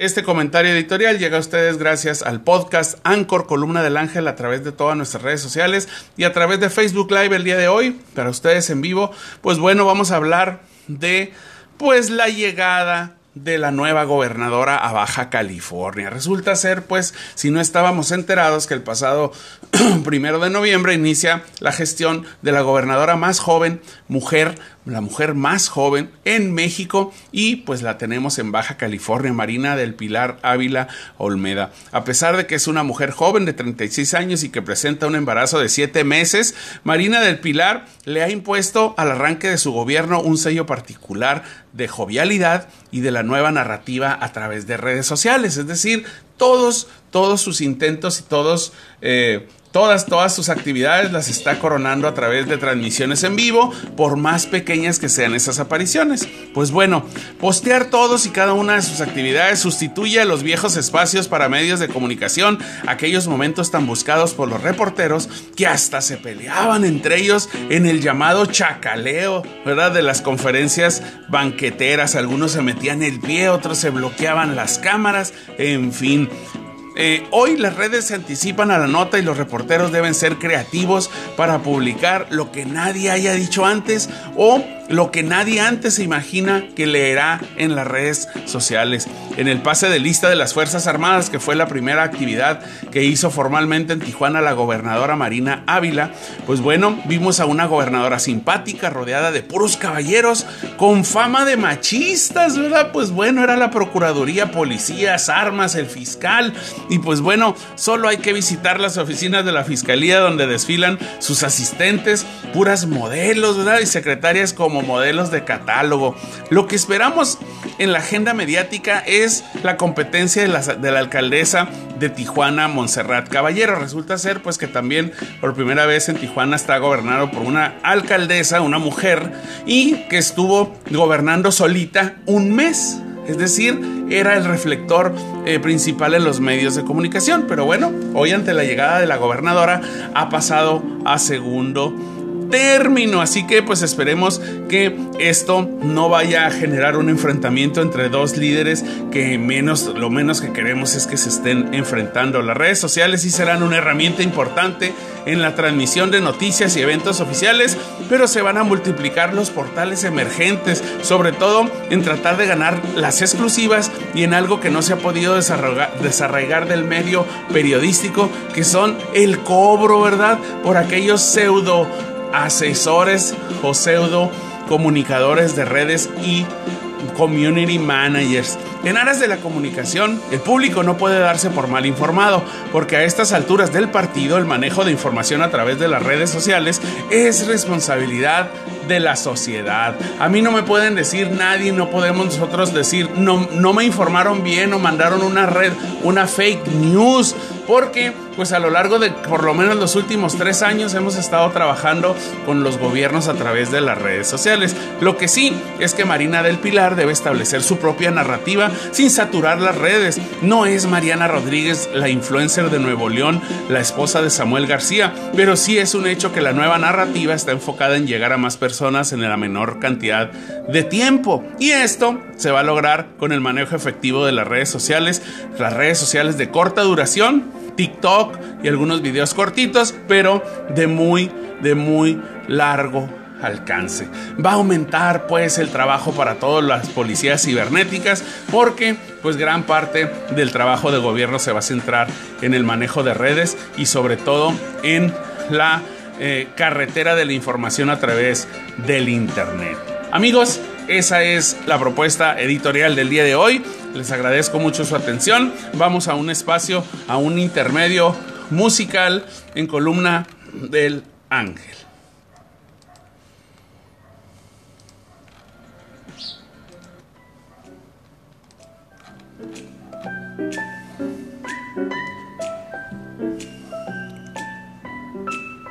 Este comentario editorial llega a ustedes gracias al podcast Anchor Columna del Ángel a través de todas nuestras redes sociales y a través de Facebook Live el día de hoy para ustedes en vivo. Pues bueno, vamos a hablar de pues la llegada de la nueva gobernadora a Baja California. Resulta ser, pues, si no estábamos enterados, que el pasado primero de noviembre inicia la gestión de la gobernadora más joven, mujer, la mujer más joven en México y pues la tenemos en Baja California, Marina del Pilar Ávila Olmeda. A pesar de que es una mujer joven de 36 años y que presenta un embarazo de 7 meses, Marina del Pilar le ha impuesto al arranque de su gobierno un sello particular de jovialidad y de la nueva narrativa a través de redes sociales. Es decir, todos, todos sus intentos y todos eh, Todas, todas sus actividades las está coronando a través de transmisiones en vivo, por más pequeñas que sean esas apariciones. Pues bueno, postear todos y cada una de sus actividades sustituye a los viejos espacios para medios de comunicación, aquellos momentos tan buscados por los reporteros que hasta se peleaban entre ellos en el llamado chacaleo, ¿verdad? De las conferencias banqueteras. Algunos se metían el pie, otros se bloqueaban las cámaras, en fin. Eh, hoy las redes se anticipan a la nota y los reporteros deben ser creativos para publicar lo que nadie haya dicho antes o lo que nadie antes se imagina que leerá en las redes sociales. En el pase de lista de las Fuerzas Armadas, que fue la primera actividad que hizo formalmente en Tijuana la gobernadora Marina Ávila, pues bueno, vimos a una gobernadora simpática, rodeada de puros caballeros, con fama de machistas, ¿verdad? Pues bueno, era la Procuraduría, policías, armas, el fiscal, y pues bueno, solo hay que visitar las oficinas de la Fiscalía donde desfilan sus asistentes, puras modelos, ¿verdad? Y secretarias como modelos de catálogo. Lo que esperamos en la agenda mediática es la competencia de la, de la alcaldesa de Tijuana, Montserrat Caballero. Resulta ser pues que también por primera vez en Tijuana está gobernado por una alcaldesa, una mujer, y que estuvo gobernando solita un mes. Es decir, era el reflector eh, principal en los medios de comunicación. Pero bueno, hoy ante la llegada de la gobernadora ha pasado a segundo término. Así que pues esperemos que esto no vaya a generar un enfrentamiento entre dos líderes que menos, lo menos que queremos es que se estén enfrentando. Las redes sociales sí serán una herramienta importante en la transmisión de noticias y eventos oficiales, pero se van a multiplicar los portales emergentes, sobre todo en tratar de ganar las exclusivas y en algo que no se ha podido desarraigar del medio periodístico, que son el cobro, ¿verdad? Por aquellos pseudo asesores o pseudo comunicadores de redes y community managers. En aras de la comunicación, el público no puede darse por mal informado, porque a estas alturas del partido el manejo de información a través de las redes sociales es responsabilidad de la sociedad. A mí no me pueden decir nadie, no podemos nosotros decir no, no me informaron bien o mandaron una red, una fake news porque pues a lo largo de por lo menos los últimos tres años hemos estado trabajando con los gobiernos a través de las redes sociales. Lo que sí es que Marina del Pilar debe establecer su propia narrativa sin saturar las redes. No es Mariana Rodríguez la influencer de Nuevo León, la esposa de Samuel García, pero sí es un hecho que la nueva narrativa está enfocada en llegar a más personas en la menor cantidad de tiempo. Y esto se va a lograr con el manejo efectivo de las redes sociales, las redes sociales de corta duración TikTok y algunos videos cortitos, pero de muy, de muy largo alcance. Va a aumentar pues el trabajo para todas las policías cibernéticas porque pues gran parte del trabajo de gobierno se va a centrar en el manejo de redes y sobre todo en la eh, carretera de la información a través del Internet. Amigos, esa es la propuesta editorial del día de hoy. Les agradezco mucho su atención. Vamos a un espacio, a un intermedio musical en columna del ángel.